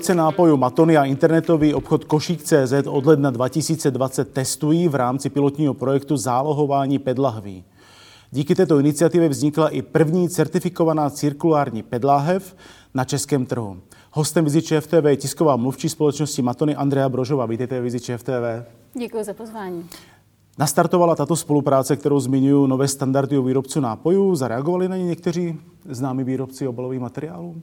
Výrobce nápojů Matony a internetový obchod Košík.cz od ledna 2020 testují v rámci pilotního projektu zálohování pedlahví. Díky této iniciativě vznikla i první certifikovaná cirkulární pedláhev na českém trhu. Hostem Vizi ČFTV je tisková mluvčí společnosti Matony Andrea Brožová. Vítejte v Vizi ČFTV. Děkuji za pozvání. Nastartovala tato spolupráce, kterou zmiňuji, nové standardy u výrobců nápojů. Zareagovali na ně někteří známí výrobci obalových materiálů?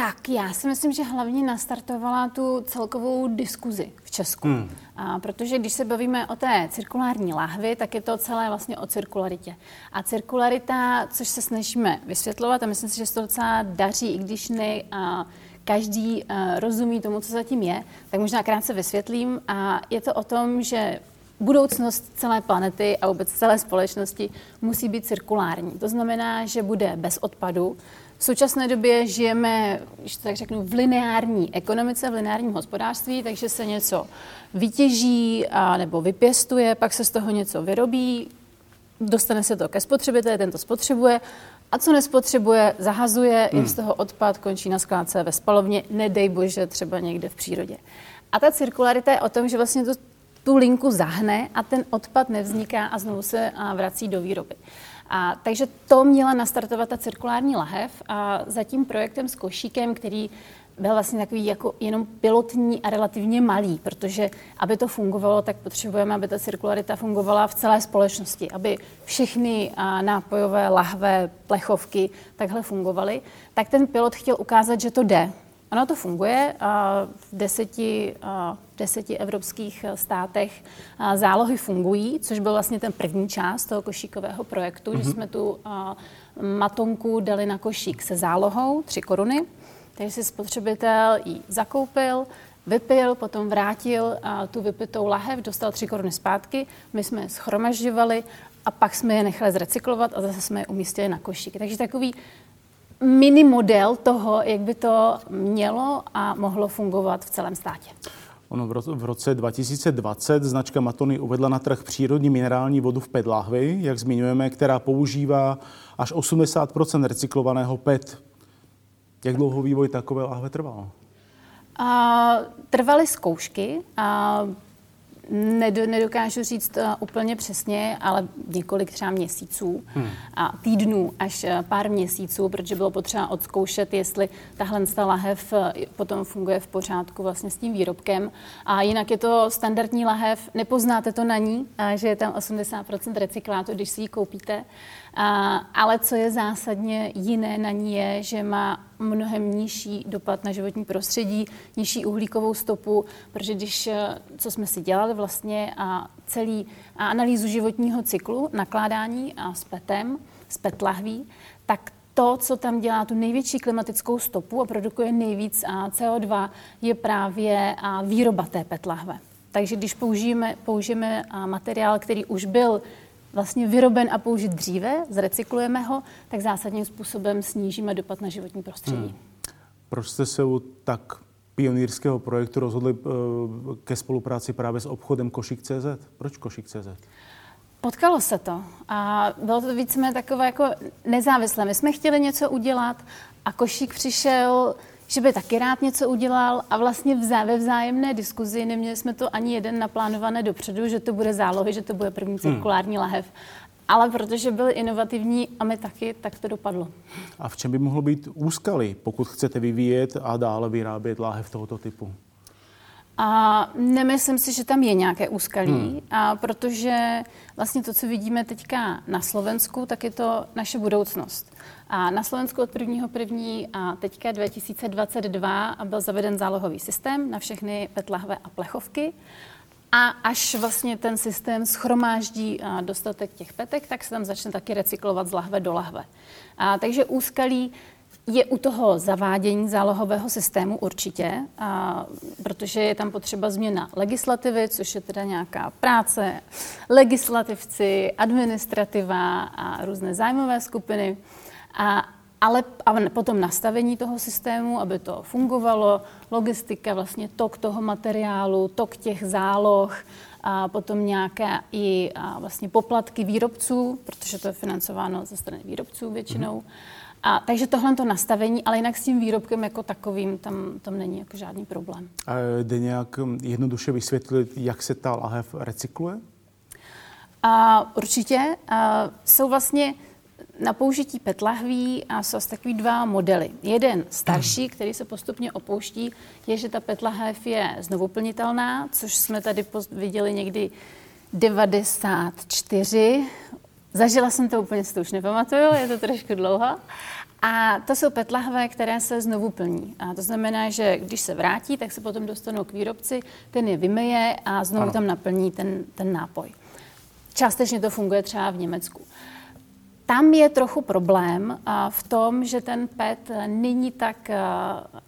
Tak, já si myslím, že hlavně nastartovala tu celkovou diskuzi v Česku. Hmm. A protože když se bavíme o té cirkulární lahvi, tak je to celé vlastně o cirkularitě. A cirkularita, což se snažíme vysvětlovat, a myslím si, že se to docela daří, i když ne a každý a, rozumí tomu, co zatím je, tak možná krátce vysvětlím. A je to o tom, že budoucnost celé planety a vůbec celé společnosti musí být cirkulární. To znamená, že bude bez odpadu, v současné době žijeme, když to tak řeknu, v lineární ekonomice, v lineárním hospodářství, takže se něco vytěží a, nebo vypěstuje, pak se z toho něco vyrobí, dostane se to ke spotřebiteli, ten to spotřebuje a co nespotřebuje, zahazuje, hmm. jim z toho odpad končí na skládce ve spalovně, nedej bože třeba někde v přírodě. A ta cirkularita je o tom, že vlastně to, tu linku zahne a ten odpad nevzniká a znovu se vrací do výroby. A, takže to měla nastartovat ta cirkulární lahev a za tím projektem s košíkem, který byl vlastně takový jako jenom pilotní a relativně malý, protože aby to fungovalo, tak potřebujeme, aby ta cirkularita fungovala v celé společnosti, aby všechny nápojové lahve, plechovky takhle fungovaly, tak ten pilot chtěl ukázat, že to jde, Ono to funguje. V deseti, v deseti evropských státech zálohy fungují, což byl vlastně ten první část toho košíkového projektu, mm-hmm. že mhm. jsme tu matonku dali na košík se zálohou, tři koruny. Takže si spotřebitel ji zakoupil, vypil, potom vrátil tu vypitou lahev, dostal tři koruny zpátky, my jsme je schromažďovali a pak jsme je nechali zrecyklovat a zase jsme je umístili na košík. Takže takový mini model toho, jak by to mělo a mohlo fungovat v celém státě. Ono v roce 2020 značka Matony uvedla na trh přírodní minerální vodu v PET lahvi, jak zmiňujeme, která používá až 80% recyklovaného PET. Jak dlouho vývoj takové lahve trval? A, trvaly zkoušky. A Nedokážu říct uh, úplně přesně, ale několik třeba měsíců hmm. a týdnů až uh, pár měsíců, protože bylo potřeba odzkoušet, jestli tahle lahev uh, potom funguje v pořádku vlastně s tím výrobkem. A jinak je to standardní lahev, nepoznáte to na ní, že je tam 80% recyklátu, když si ji koupíte. Ale co je zásadně jiné na ní je, že má mnohem nižší dopad na životní prostředí, nižší uhlíkovou stopu, protože když, eh, co jsme si dělali vlastně a celý a analýzu životního cyklu, nakládání a s petem, s petlahví, tak to, co tam dělá tu největší klimatickou stopu a produkuje nejvíc CO2, je právě výroba té petlahve. Takže když použijeme, použijeme materiál, který už byl vlastně vyroben a použit dříve, zrecyklujeme ho, tak zásadním způsobem snížíme dopad na životní prostředí. Hmm. Proč jste se u tak pionýrského projektu rozhodli uh, ke spolupráci právě s obchodem Košík.cz? Proč Košík.cz? Potkalo se to a bylo to víceméně takové jako nezávislé. My jsme chtěli něco udělat a Košík přišel že by taky rád něco udělal a vlastně vzá, ve vzájemné diskuzi neměli jsme to ani jeden naplánované dopředu, že to bude zálohy, že to bude první hmm. cirkulární hmm. lahev. Ale protože byli inovativní a my taky, tak to dopadlo. A v čem by mohlo být úskaly, pokud chcete vyvíjet a dále vyrábět láhev tohoto typu? A nemyslím si, že tam je nějaké úskalí, hmm. a protože vlastně to, co vidíme teďka na Slovensku, tak je to naše budoucnost. A na Slovensku od 1.1. a teďka 2022 byl zaveden zálohový systém na všechny petlahve a plechovky. A až vlastně ten systém schromáždí dostatek těch petek, tak se tam začne taky recyklovat z lahve do lahve. A, takže úskalí je u toho zavádění zálohového systému určitě, a, protože je tam potřeba změna legislativy, což je teda nějaká práce, legislativci, administrativa a různé zájmové skupiny. A, ale a potom nastavení toho systému, aby to fungovalo, logistika, vlastně tok toho materiálu, tok těch záloh, a potom nějaké i vlastně poplatky výrobců, protože to je financováno ze strany výrobců většinou. Mm-hmm a, takže tohle to nastavení, ale jinak s tím výrobkem jako takovým tam, tam není jako žádný problém. A jde nějak hm, jednoduše vysvětlit, jak se ta lahev recykluje? A, určitě. A, jsou vlastně na použití PET lahví a jsou takový dva modely. Jeden starší, který se postupně opouští, je, že ta PET lahev je znovuplnitelná, což jsme tady viděli někdy 94 Zažila jsem to úplně, si to už nepamatuju, je to trošku dlouho. A to jsou petlahve, které se znovu plní. A to znamená, že když se vrátí, tak se potom dostanou k výrobci, ten je vymeje a znovu ano. tam naplní ten, ten nápoj. Částečně to funguje třeba v Německu. Tam je trochu problém v tom, že ten PET není tak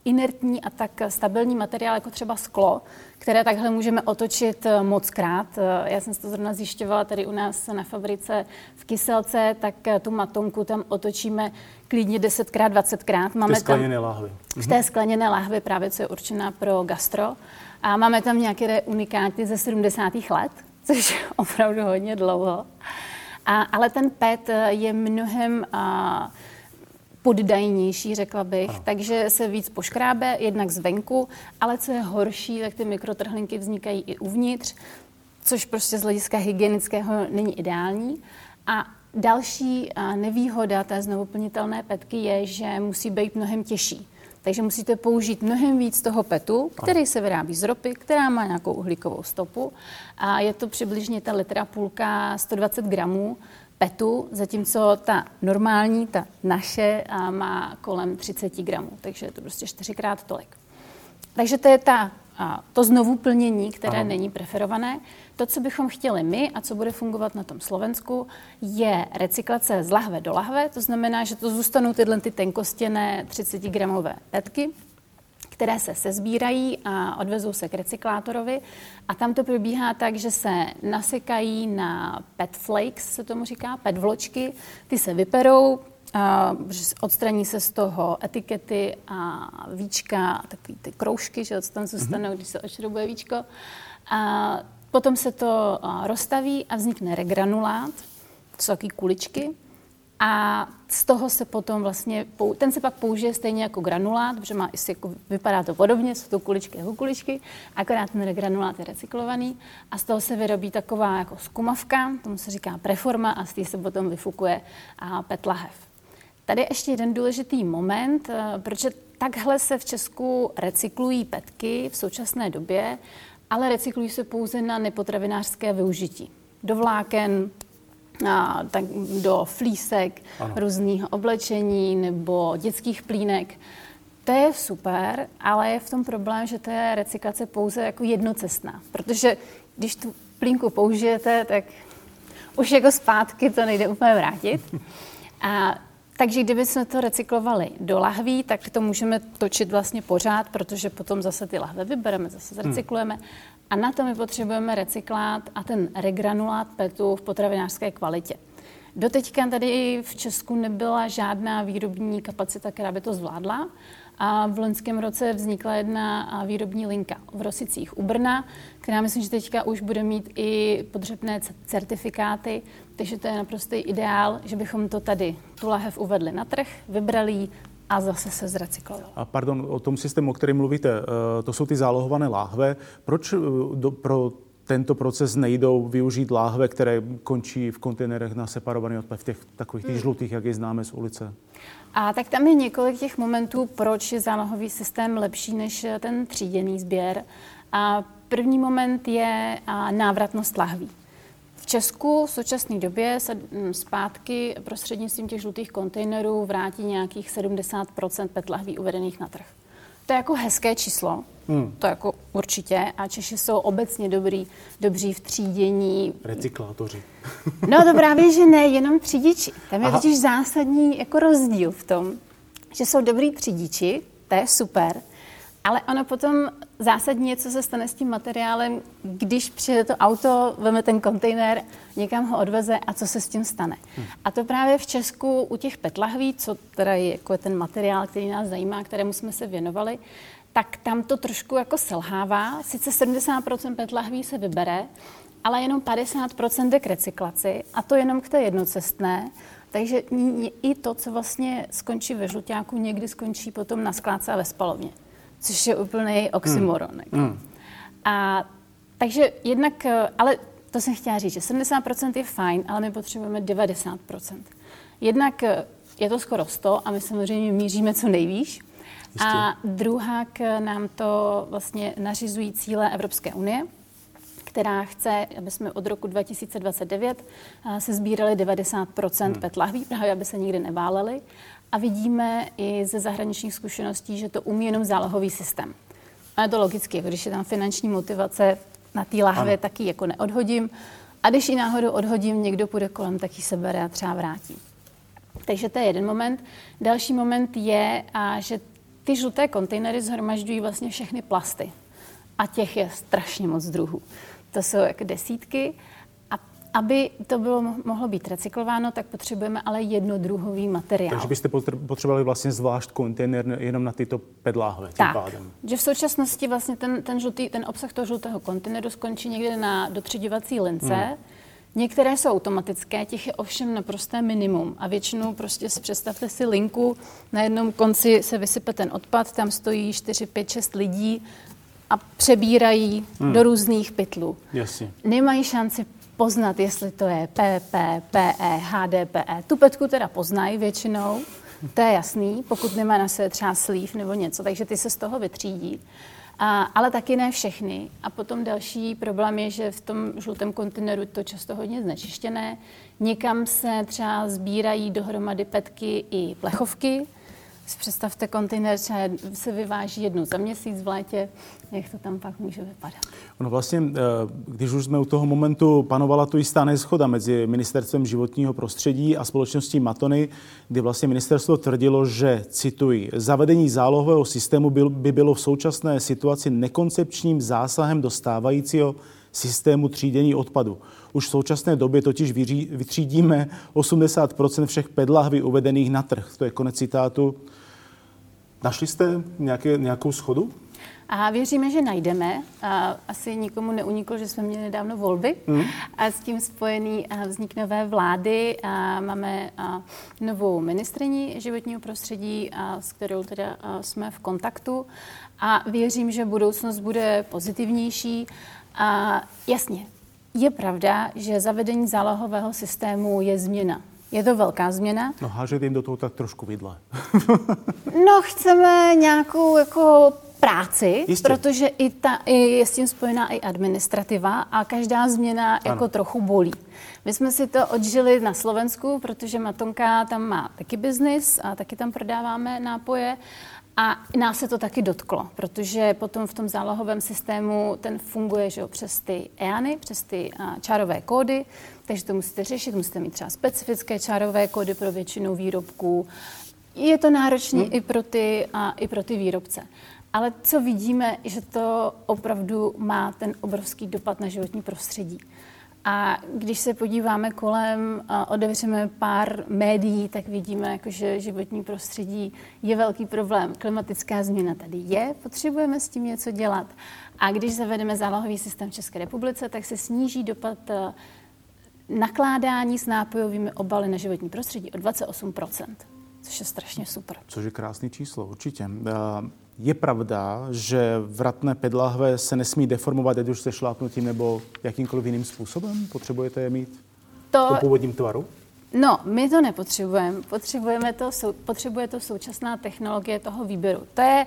inertní a tak stabilní materiál jako třeba sklo, které takhle můžeme otočit moc krát. Já jsem to zrovna zjišťovala tady u nás na fabrice v Kyselce, tak tu matonku tam otočíme klidně 10krát, 20krát. Máme v té skleněné lahvi. V té skleněné lahvi právě, co je určená pro gastro. A máme tam nějaké unikáty ze 70. let, což je opravdu hodně dlouho. A, ale ten PET je mnohem a, poddajnější, řekla bych, ano. takže se víc poškrábe, jednak zvenku, ale co je horší, tak ty mikrotrhlinky vznikají i uvnitř, což prostě z hlediska hygienického není ideální. A další nevýhoda té znovuplnitelné petky je, že musí být mnohem těžší. Takže musíte použít mnohem víc toho petu, který se vyrábí z ropy, která má nějakou uhlíkovou stopu. A je to přibližně ta litra půlka 120 gramů petu, zatímco ta normální, ta naše, má kolem 30 gramů. Takže je to prostě čtyřikrát tolik. Takže to je ta, to znovu plnění, které Aha. není preferované. To, co bychom chtěli my a co bude fungovat na tom Slovensku, je recyklace z lahve do lahve. To znamená, že to zůstanou tyhle ty tenkostěné 30 gramové petky, které se sezbírají a odvezou se k recyklátorovi. A tam to probíhá tak, že se nasekají na pet flakes, se tomu říká, pet vločky. Ty se vyperou, a odstraní se z toho etikety a víčka, a takový ty kroužky, že tam zůstanou, mm-hmm. když se ošrobuje víčko. A Potom se to rozstaví a vznikne regranulát, takové kuličky. A z toho se potom vlastně, ten se pak použije stejně jako granulát, protože má, jako, vypadá to podobně, jsou to kuličky jako kuličky, akorát ten regranulát je recyklovaný a z toho se vyrobí taková jako skumavka, tomu se říká preforma a z té se potom vyfukuje a PET lahev. Tady je ještě jeden důležitý moment, eh, protože takhle se v Česku recyklují petky v současné době ale recyklují se pouze na nepotravinářské využití. Do vláken, a, tak do flísek, ano. různých oblečení nebo dětských plínek. To je super, ale je v tom problém, že to je recyklace pouze jako jednocestná. Protože když tu plínku použijete, tak už jako zpátky to nejde úplně vrátit. A takže kdyby jsme to recyklovali do lahví, tak to můžeme točit vlastně pořád, protože potom zase ty lahve vybereme, zase hmm. zrecyklujeme. Hmm. A na to my potřebujeme recyklát a ten regranulát PETu v potravinářské kvalitě. Doteďka tady v Česku nebyla žádná výrobní kapacita, která by to zvládla. A v loňském roce vznikla jedna výrobní linka v Rosicích u Brna, která myslím, že teďka už bude mít i podřepné certifikáty, takže to je naprostý ideál, že bychom to tady, tu lahev uvedli na trh, vybrali a zase se zrecykloval. A pardon, o tom systému, o kterém mluvíte, eh, to jsou ty zálohované láhve. Proč eh, do, pro tento proces nejdou využít láhve, které končí v kontejnerech na separovaný odpad, v těch takových těch hmm. žlutých, jak je známe z ulice? A tak tam je několik těch momentů, proč je zálohový systém lepší než ten tříděný sběr. A první moment je návratnost lahví. V Česku v současné době se mm, zpátky prostřednictvím těch žlutých kontejnerů vrátí nějakých 70 PET lahví uvedených na trh. To je jako hezké číslo, hmm. to jako určitě. A Češi jsou obecně dobrý, dobří v třídění. Recyklátoři. no to právě, že ne, jenom třídiči. Tam je Aha. totiž zásadní jako rozdíl v tom. že jsou dobrý třídiči, to je super, ale ono potom zásadně, co se stane s tím materiálem, když přijede to auto, veme ten kontejner, někam ho odveze a co se s tím stane. Hmm. A to právě v Česku u těch petlahví, co teda je jako ten materiál, který nás zajímá, kterému jsme se věnovali, tak tam to trošku jako selhává. Sice 70% petlahví se vybere, ale jenom 50% jde k recyklaci a to jenom k té jednocestné. Takže i to, co vlastně skončí ve žluťáku, někdy skončí potom na skládce a ve spalovně což je úplný oxymoron. Mm. Mm. A takže jednak, ale to jsem chtěla říct, že 70% je fajn, ale my potřebujeme 90%. Jednak je to skoro 100 a my samozřejmě míříme co nejvýš. Jistě. A druhá nám to vlastně nařizují cíle Evropské unie, která chce, aby jsme od roku 2029 se sbírali 90 hmm. PET lahví, právě aby se nikdy neváleli. A vidíme i ze zahraničních zkušeností, že to umí jenom zálohový systém. A je to logicky, jako když je tam finanční motivace na té lahvě, tak ji jako neodhodím. A když ji náhodou odhodím, někdo půjde kolem, tak ji sebere a třeba vrátí. Takže to je jeden moment. Další moment je, a že ty žluté kontejnery zhromažďují vlastně všechny plasty. A těch je strašně moc druhů. To jsou jako desítky. Aby to bylo, mohlo být recyklováno, tak potřebujeme ale jednodruhový materiál. Takže byste potřebovali vlastně zvlášť kontejner jenom na tyto pedláhve tím tak, pádem. že v současnosti vlastně ten, ten, žlutý, ten obsah toho žlutého kontejneru skončí někde na dotředěvací lince. Hmm. Některé jsou automatické, těch je ovšem naprosté minimum. A většinou prostě si představte si linku, na jednom konci se vysype ten odpad, tam stojí 4, 5, 6 lidí a přebírají hmm. do různých pytlů. Jasně. Nemají šanci poznat, jestli to je PP, PE, HDPE. Tu petku teda poznají většinou, to je jasný, pokud nemá na sebe třeba slív nebo něco, takže ty se z toho vytřídí. A, ale taky ne všechny. A potom další problém je, že v tom žlutém kontejneru to často hodně znečištěné. Někam se třeba sbírají dohromady petky i plechovky, Představte, kontejner třeba se vyváží jednou za měsíc v létě, jak to tam pak může vypadat. No vlastně, eh, když už jsme u toho momentu, panovala tu jistá neschoda mezi Ministerstvem životního prostředí a společností Matony, kdy vlastně ministerstvo tvrdilo, že, cituji, zavedení zálohového systému by bylo v současné situaci nekoncepčním zásahem do stávajícího systému třídění odpadu. Už v současné době totiž vytřídíme 80% všech pedlahví uvedených na trh. To je konec citátu. Našli jste nějaké, nějakou schodu? A věříme, že najdeme. A asi nikomu neuniklo, že jsme měli nedávno volby mm. a s tím spojený vznik nové vlády. A máme novou ministriní životního prostředí, a s kterou teda jsme v kontaktu. A věřím, že budoucnost bude pozitivnější. A jasně, je pravda, že zavedení zálohového systému je změna. Je to velká změna. No hážete jim do toho tak trošku vidle. no chceme nějakou jako práci, Jistě. protože i ta, i je s tím spojená i administrativa a každá změna ano. jako trochu bolí. My jsme si to odžili na Slovensku, protože Matonka tam má taky biznis a taky tam prodáváme nápoje a nás se to taky dotklo, protože potom v tom zálohovém systému ten funguje že jo, přes ty EANy, přes ty a, čárové kódy, takže to musíte řešit, musíte mít třeba specifické čárové kódy pro většinu výrobků. Je to náročné hmm. i, pro ty, a, i pro ty výrobce. Ale co vidíme, že to opravdu má ten obrovský dopad na životní prostředí. A když se podíváme kolem, a otevřeme pár médií, tak vidíme, jako, že životní prostředí je velký problém. Klimatická změna tady je, potřebujeme s tím něco dělat. A když zavedeme zálohový systém v České republice, tak se sníží dopad eh, nakládání s nápojovými obaly na životní prostředí o 28% což je strašně super. Což je krásný číslo, určitě. Eh, je pravda, že vratné pedlahve se nesmí deformovat, ať už se šlápnutím nebo jakýmkoliv jiným způsobem? Potřebujete je mít to... v tom původním tvaru? No, my to nepotřebujeme. Potřebujeme to, potřebuje to současná technologie toho výběru. To je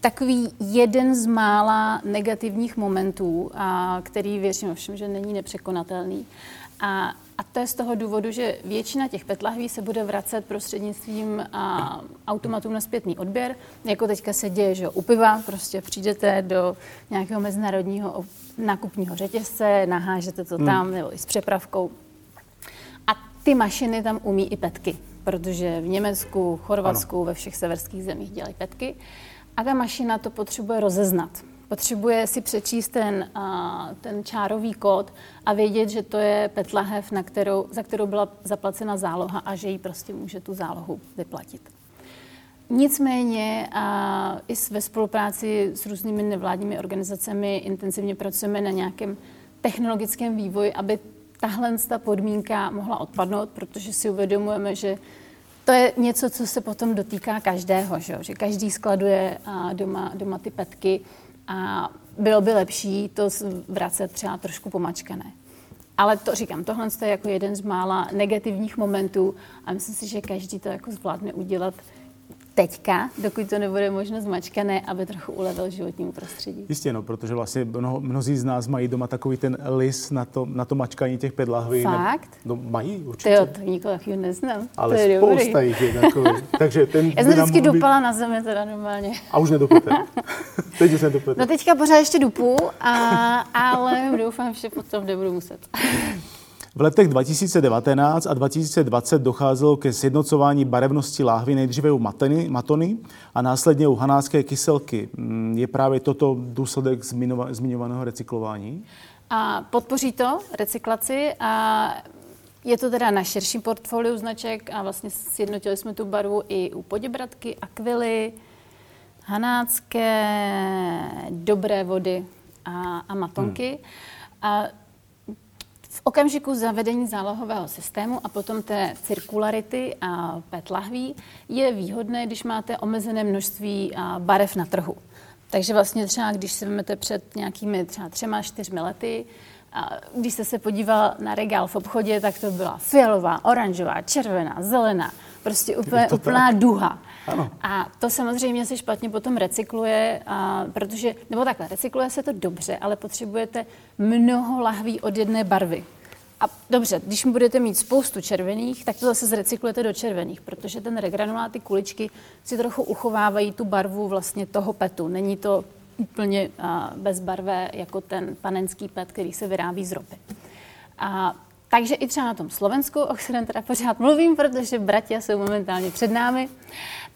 takový jeden z mála negativních momentů, a který věřím ovšem, že není nepřekonatelný. A a to je z toho důvodu, že většina těch petlahví se bude vracet prostřednictvím a, automatů na zpětný odběr. Jako teďka se děje, že u piva prostě přijdete do nějakého mezinárodního nákupního řetězce, nahážete to hmm. tam, hmm. nebo i s přepravkou. A ty mašiny tam umí i petky. protože v Německu, Chorvatsku, ano. ve všech severských zemích dělají petky. A ta mašina to potřebuje rozeznat. Potřebuje si přečíst ten, ten čárový kód a vědět, že to je PET lahev, na kterou, za kterou byla zaplacena záloha a že jí prostě může tu zálohu vyplatit. Nicméně a i ve spolupráci s různými nevládními organizacemi intenzivně pracujeme na nějakém technologickém vývoji, aby tahle ta podmínka mohla odpadnout, protože si uvědomujeme, že to je něco, co se potom dotýká každého, že, že každý skladuje doma, doma ty petky a bylo by lepší to vracet třeba trošku pomačkané. Ale to říkám, tohle je jako jeden z mála negativních momentů a myslím si, že každý to jako zvládne udělat teďka, dokud to nebude možno zmačkané, aby trochu ulevil životnímu prostředí. Jistě, no, protože vlastně mno, mnozí z nás mají doma takový ten lis na to, na to mačkání těch pedlahví. Fakt? Ne, no, mají určitě. Ty to nikoho takového neznám. Ale to je spousta dobrý. jich je takový. Takže ten Já jsem vždycky dupala být... na zemi teda normálně. A už nedupete. Teď už nedupete. No teďka pořád ještě dupu, a, ale doufám, že potom nebudu muset. V letech 2019 a 2020 docházelo ke sjednocování barevnosti láhvy nejdříve u matony, matony a následně u hanácké kyselky. Mm, je právě toto důsledek zmiňovaného recyklování? A podpoří to recyklaci a je to teda na širším portfoliu značek a vlastně sjednotili jsme tu barvu i u poděbratky, akvily, hanácké, dobré vody a, a matonky. Hmm. A okamžiku zavedení zálohového systému a potom té cirkularity a PET lahví je výhodné, když máte omezené množství barev na trhu. Takže vlastně třeba, když si vezmete před nějakými třeba třema, čtyřmi lety, a když jste se podíval na regál v obchodě, tak to byla fialová, oranžová, červená, zelená, prostě úplně, úplná duha. Ano. A to samozřejmě se špatně potom recykluje, a, protože, nebo takhle, recykluje se to dobře, ale potřebujete mnoho lahví od jedné barvy. A dobře, když budete mít spoustu červených, tak to zase zrecyklujete do červených, protože ten regranulát, ty kuličky si trochu uchovávají tu barvu vlastně toho petu. Není to úplně bezbarvé jako ten panenský pet, který se vyrábí z ropy. A takže i třeba na tom Slovensku, o kterém teda pořád mluvím, protože bratia jsou momentálně před námi,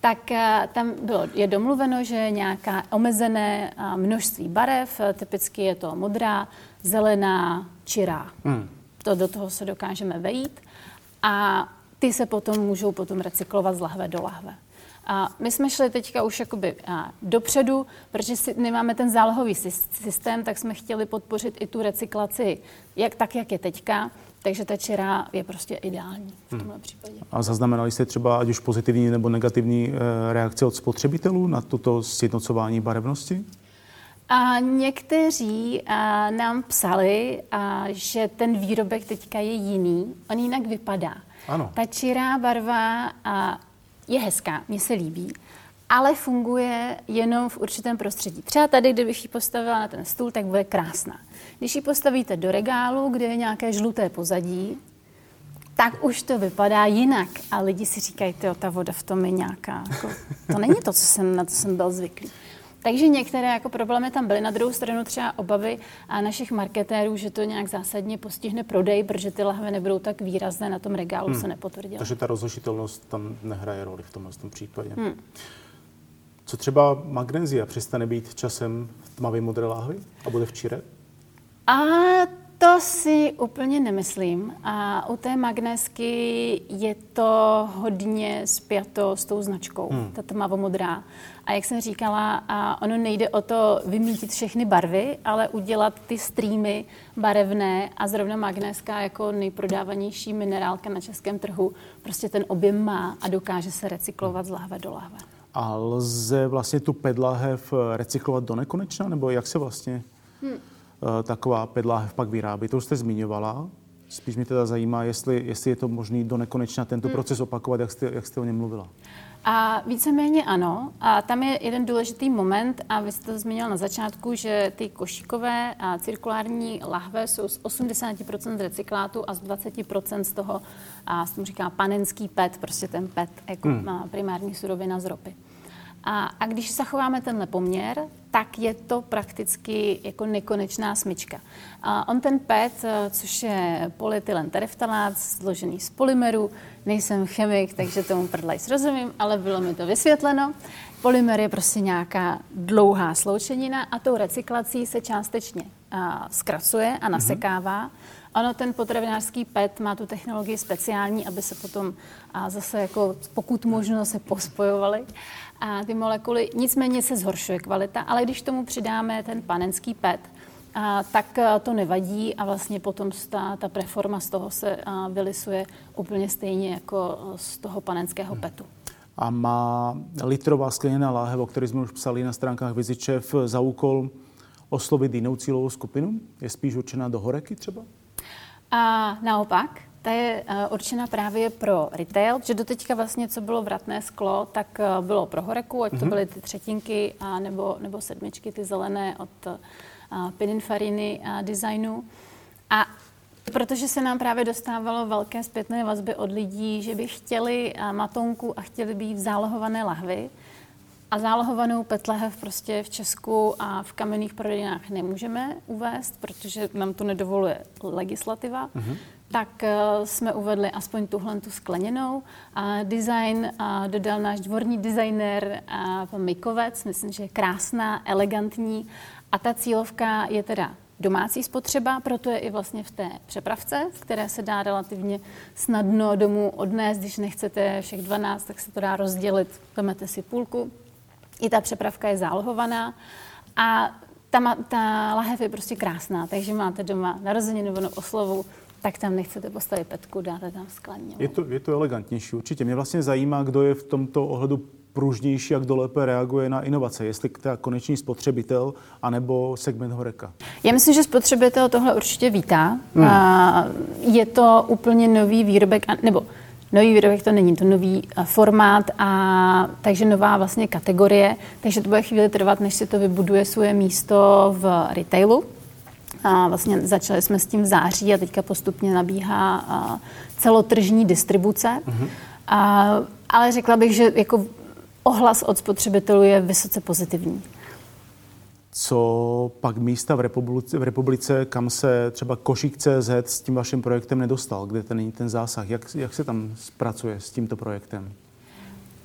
tak eh, tam bylo, je domluveno, že nějaká omezené eh, množství barev, eh, typicky je to modrá, zelená, čirá. Hmm. To do toho se dokážeme vejít a ty se potom můžou potom recyklovat z lahve do lahve. A my jsme šli teďka už jakoby dopředu, protože si nemáme ten zálohový systém, tak jsme chtěli podpořit i tu recyklaci jak, tak, jak je teďka. Takže ta čera je prostě ideální v hmm. tomhle hmm. případě. A zaznamenali jste třeba ať už pozitivní nebo negativní eh, reakce od spotřebitelů na toto sjednocování barevnosti? A někteří a, nám psali, a, že ten výrobek teďka je jiný, on jinak vypadá. Ano. Ta čirá barva a, je hezká, mně se líbí, ale funguje jenom v určitém prostředí. Třeba tady, kdybych ji postavila na ten stůl, tak bude krásná. Když ji postavíte do regálu, kde je nějaké žluté pozadí, tak už to vypadá jinak. A lidi si říkají, ta voda v tom je nějaká. Jako, to není to, co jsem, na to jsem byl zvyklý. Takže některé jako problémy tam byly. Na druhou stranu třeba obavy a našich marketérů, že to nějak zásadně postihne prodej, protože ty lahve nebudou tak výrazné na tom regálu, hmm. se nepotvrdilo. Takže ta rozložitelnost tam nehraje roli v tomhle tom případě. Hmm. Co třeba magnézia přestane být časem tmavě modré láhvy a bude v? A to si úplně nemyslím. A u té magnésky je to hodně spjato s tou značkou, hmm. ta tmavomodrá. A jak jsem říkala, a ono nejde o to vymítit všechny barvy, ale udělat ty streamy barevné a zrovna magnéska jako nejprodávanější minerálka na českém trhu prostě ten objem má a dokáže se recyklovat z lahve do lahve. A lze vlastně tu pedlahev recyklovat do nekonečna, nebo jak se vlastně hmm. Taková pedlahev pak vyrábí? To už jste zmiňovala. Spíš mě teda zajímá, jestli, jestli je to možné do nekonečna tento hmm. proces opakovat, jak jste, jak jste o něm mluvila. A víceméně ano. A tam je jeden důležitý moment, a vy jste to zmínil na začátku, že ty košíkové a cirkulární lahve jsou z 80% recyklátu a z 20% z toho, a se tomu říká panenský PET, prostě ten PET jako hmm. primární surovina z ropy. A, a když zachováme tenhle poměr, tak je to prakticky jako nekonečná smyčka. A on ten PET, eh, což je polyethylen tereftalát, složený z polymeru, nejsem chemik, takže tomu prdlaj rozumím, ale bylo mi to vysvětleno. Polymer je prostě nějaká dlouhá sloučenina a tou recyklací se částečně a, zkracuje a nasekává. Mm-hmm. Ono, ten potravinářský PET má tu technologii speciální, aby se potom a zase jako pokud možno se pospojovaly a ty molekuly. Nicméně se zhoršuje kvalita, ale když tomu přidáme ten panenský PET, a, tak to nevadí a vlastně potom ta, ta preforma z toho se a, vylisuje úplně stejně jako z toho panenského PETu. A má litrová skleněná láhev, o které jsme už psali na stránkách Vizičev, za úkol oslovit jinou cílovou skupinu? Je spíš určená do horeky třeba? A naopak, ta je uh, určena právě pro retail, že doteďka vlastně, co bylo vratné sklo, tak uh, bylo pro horeku, ať to mm-hmm. byly ty třetinky a nebo, nebo sedmičky, ty zelené od uh, Pininfariny designu. A protože se nám právě dostávalo velké zpětné vazby od lidí, že by chtěli uh, matonku a chtěli být v zálohované lahvy, a zálohovanou petlahev prostě v Česku a v kamenných prodejnách nemůžeme uvést, protože nám to nedovoluje legislativa. Mm-hmm. Tak uh, jsme uvedli aspoň tuhle tu skleněnou. A design uh, dodal náš dvorní designer uh, pan Mikovec, myslím, že je krásná, elegantní. A ta cílovka je teda domácí spotřeba, proto je i vlastně v té přepravce, v které se dá relativně snadno domů odnést. Když nechcete všech 12, tak se to dá rozdělit. Vemete si půlku, i ta přepravka je zálohovaná a ta, ta lahev je prostě krásná, takže máte doma narozeninu nebo oslavu, tak tam nechcete postavit petku, dáte tam skleně. Je to, je to elegantnější, určitě. Mě vlastně zajímá, kdo je v tomto ohledu pružnější a kdo lépe reaguje na inovace, jestli ta konečný spotřebitel anebo segment horeka. Já myslím, že spotřebitel tohle určitě vítá. Hmm. A je to úplně nový výrobek, nebo nový výrobek to není, to nový formát a takže nová vlastně kategorie, takže to bude chvíli trvat, než si to vybuduje svoje místo v retailu. A vlastně začali jsme s tím v září a teďka postupně nabíhá celotržní distribuce. Uh-huh. A, ale řekla bych, že jako ohlas od spotřebitelů je vysoce pozitivní co pak místa v republice, v republice, kam se třeba Košík.cz s tím vaším projektem nedostal, kde ten není ten zásah. Jak, jak se tam zpracuje s tímto projektem?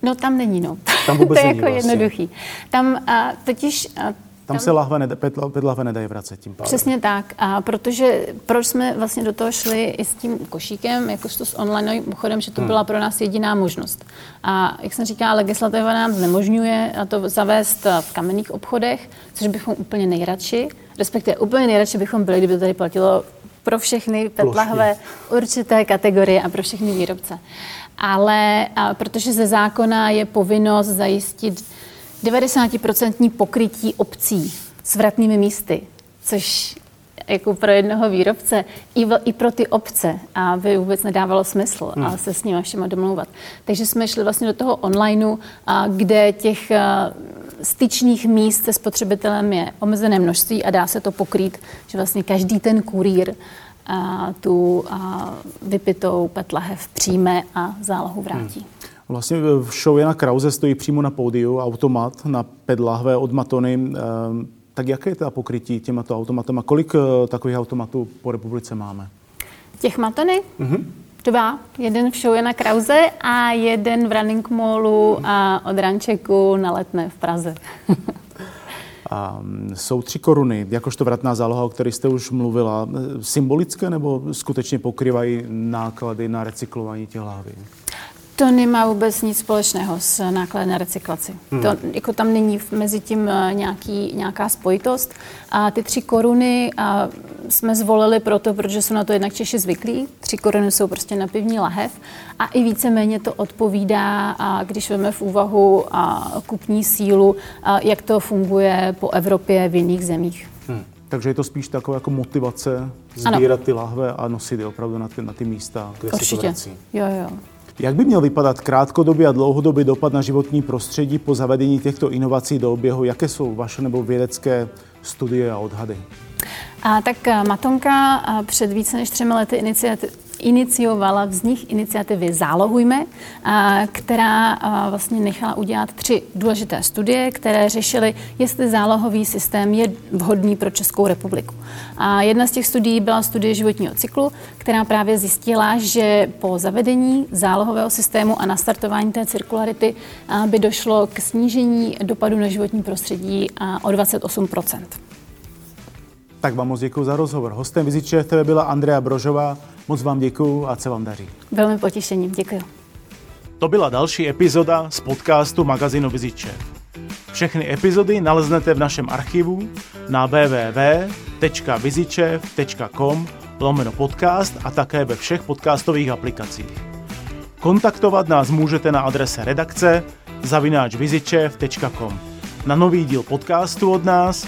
No tam není, no. Tam vůbec to je není jako vlastně. jednoduchý. Tam a, totiž a, tam, tam se lahve neda, pedlahve nedají vracet tím pádem. Přesně tak. A protože proč jsme vlastně do toho šli i s tím košíkem, jakožto s online obchodem, že to hmm. byla pro nás jediná možnost. A jak jsem říkala, legislativa nám znemožňuje to zavést v kamenných obchodech, což bychom úplně nejradši, respektive úplně nejradši bychom byli, kdyby to tady platilo pro všechny petlahve určité kategorie a pro všechny výrobce. Ale a protože ze zákona je povinnost zajistit 90% pokrytí obcí s vratnými místy, což jako pro jednoho výrobce, i, v, i pro ty obce, aby vůbec nedávalo smysl hmm. a se s nimi všema domlouvat. Takže jsme šli vlastně do toho onlineu, a kde těch a, styčných míst se spotřebitelem je omezené množství a dá se to pokrýt, že vlastně každý ten kurýr a, tu a, vypitou petlahev přijme a zálohu vrátí. Hmm. Vlastně v show Jana Krause stojí přímo na pódiu automat na pedlahve od Matony. Ehm, tak jaké je to pokrytí těmato automatama? Kolik eh, takových automatů po republice máme? Těch Matony? Mm-hmm. Dva. Jeden v show Jana Krause a jeden v Running Mallu a od Rančeku na Letné v Praze. A mm, jsou tři koruny, jakožto vratná záloha, o které jste už mluvila, symbolické nebo skutečně pokrývají náklady na recyklování těch lahví? To nemá vůbec nic společného s nákladem na recyklaci. Hmm. To, jako tam není mezi tím eh, nějaký, nějaká spojitost. A ty tři koruny a jsme zvolili proto, protože jsou na to jednak Češi zvyklí. Tři koruny jsou prostě na pivní lahev a i víceméně to odpovídá, a když vezmeme v úvahu a kupní sílu, a jak to funguje po Evropě v jiných zemích. Hmm. Takže je to spíš taková jako motivace sbírat ano. ty lahve a nosit je opravdu na ty, na ty místa, kde Určitě. se to vrací. Jo, jo. Jak by měl vypadat krátkodobý a dlouhodobý dopad na životní prostředí po zavedení těchto inovací do oběhu? Jaké jsou vaše nebo vědecké studie a odhady? A tak Matonka před více než třemi lety iniciovala vznik iniciativy Zálohujme, která vlastně nechala udělat tři důležité studie, které řešily, jestli zálohový systém je vhodný pro Českou republiku. A jedna z těch studií byla studie životního cyklu, která právě zjistila, že po zavedení zálohového systému a nastartování té cirkularity by došlo k snížení dopadu na životní prostředí o 28 tak vám moc děkuji za rozhovor. Hostem Viziče TV byla Andrea Brožová. Moc vám děkuji a se vám daří. Velmi potěšením, děkuji. To byla další epizoda z podcastu magazínu Viziče. Všechny epizody naleznete v našem archivu na www.vizičev.com lomeno podcast a také ve všech podcastových aplikacích. Kontaktovat nás můžete na adrese redakce zavináčvizičev.com. Na nový díl podcastu od nás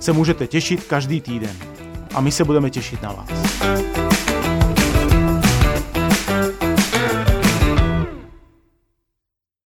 se můžete těšit každý týden. A my se budeme těšit na vás.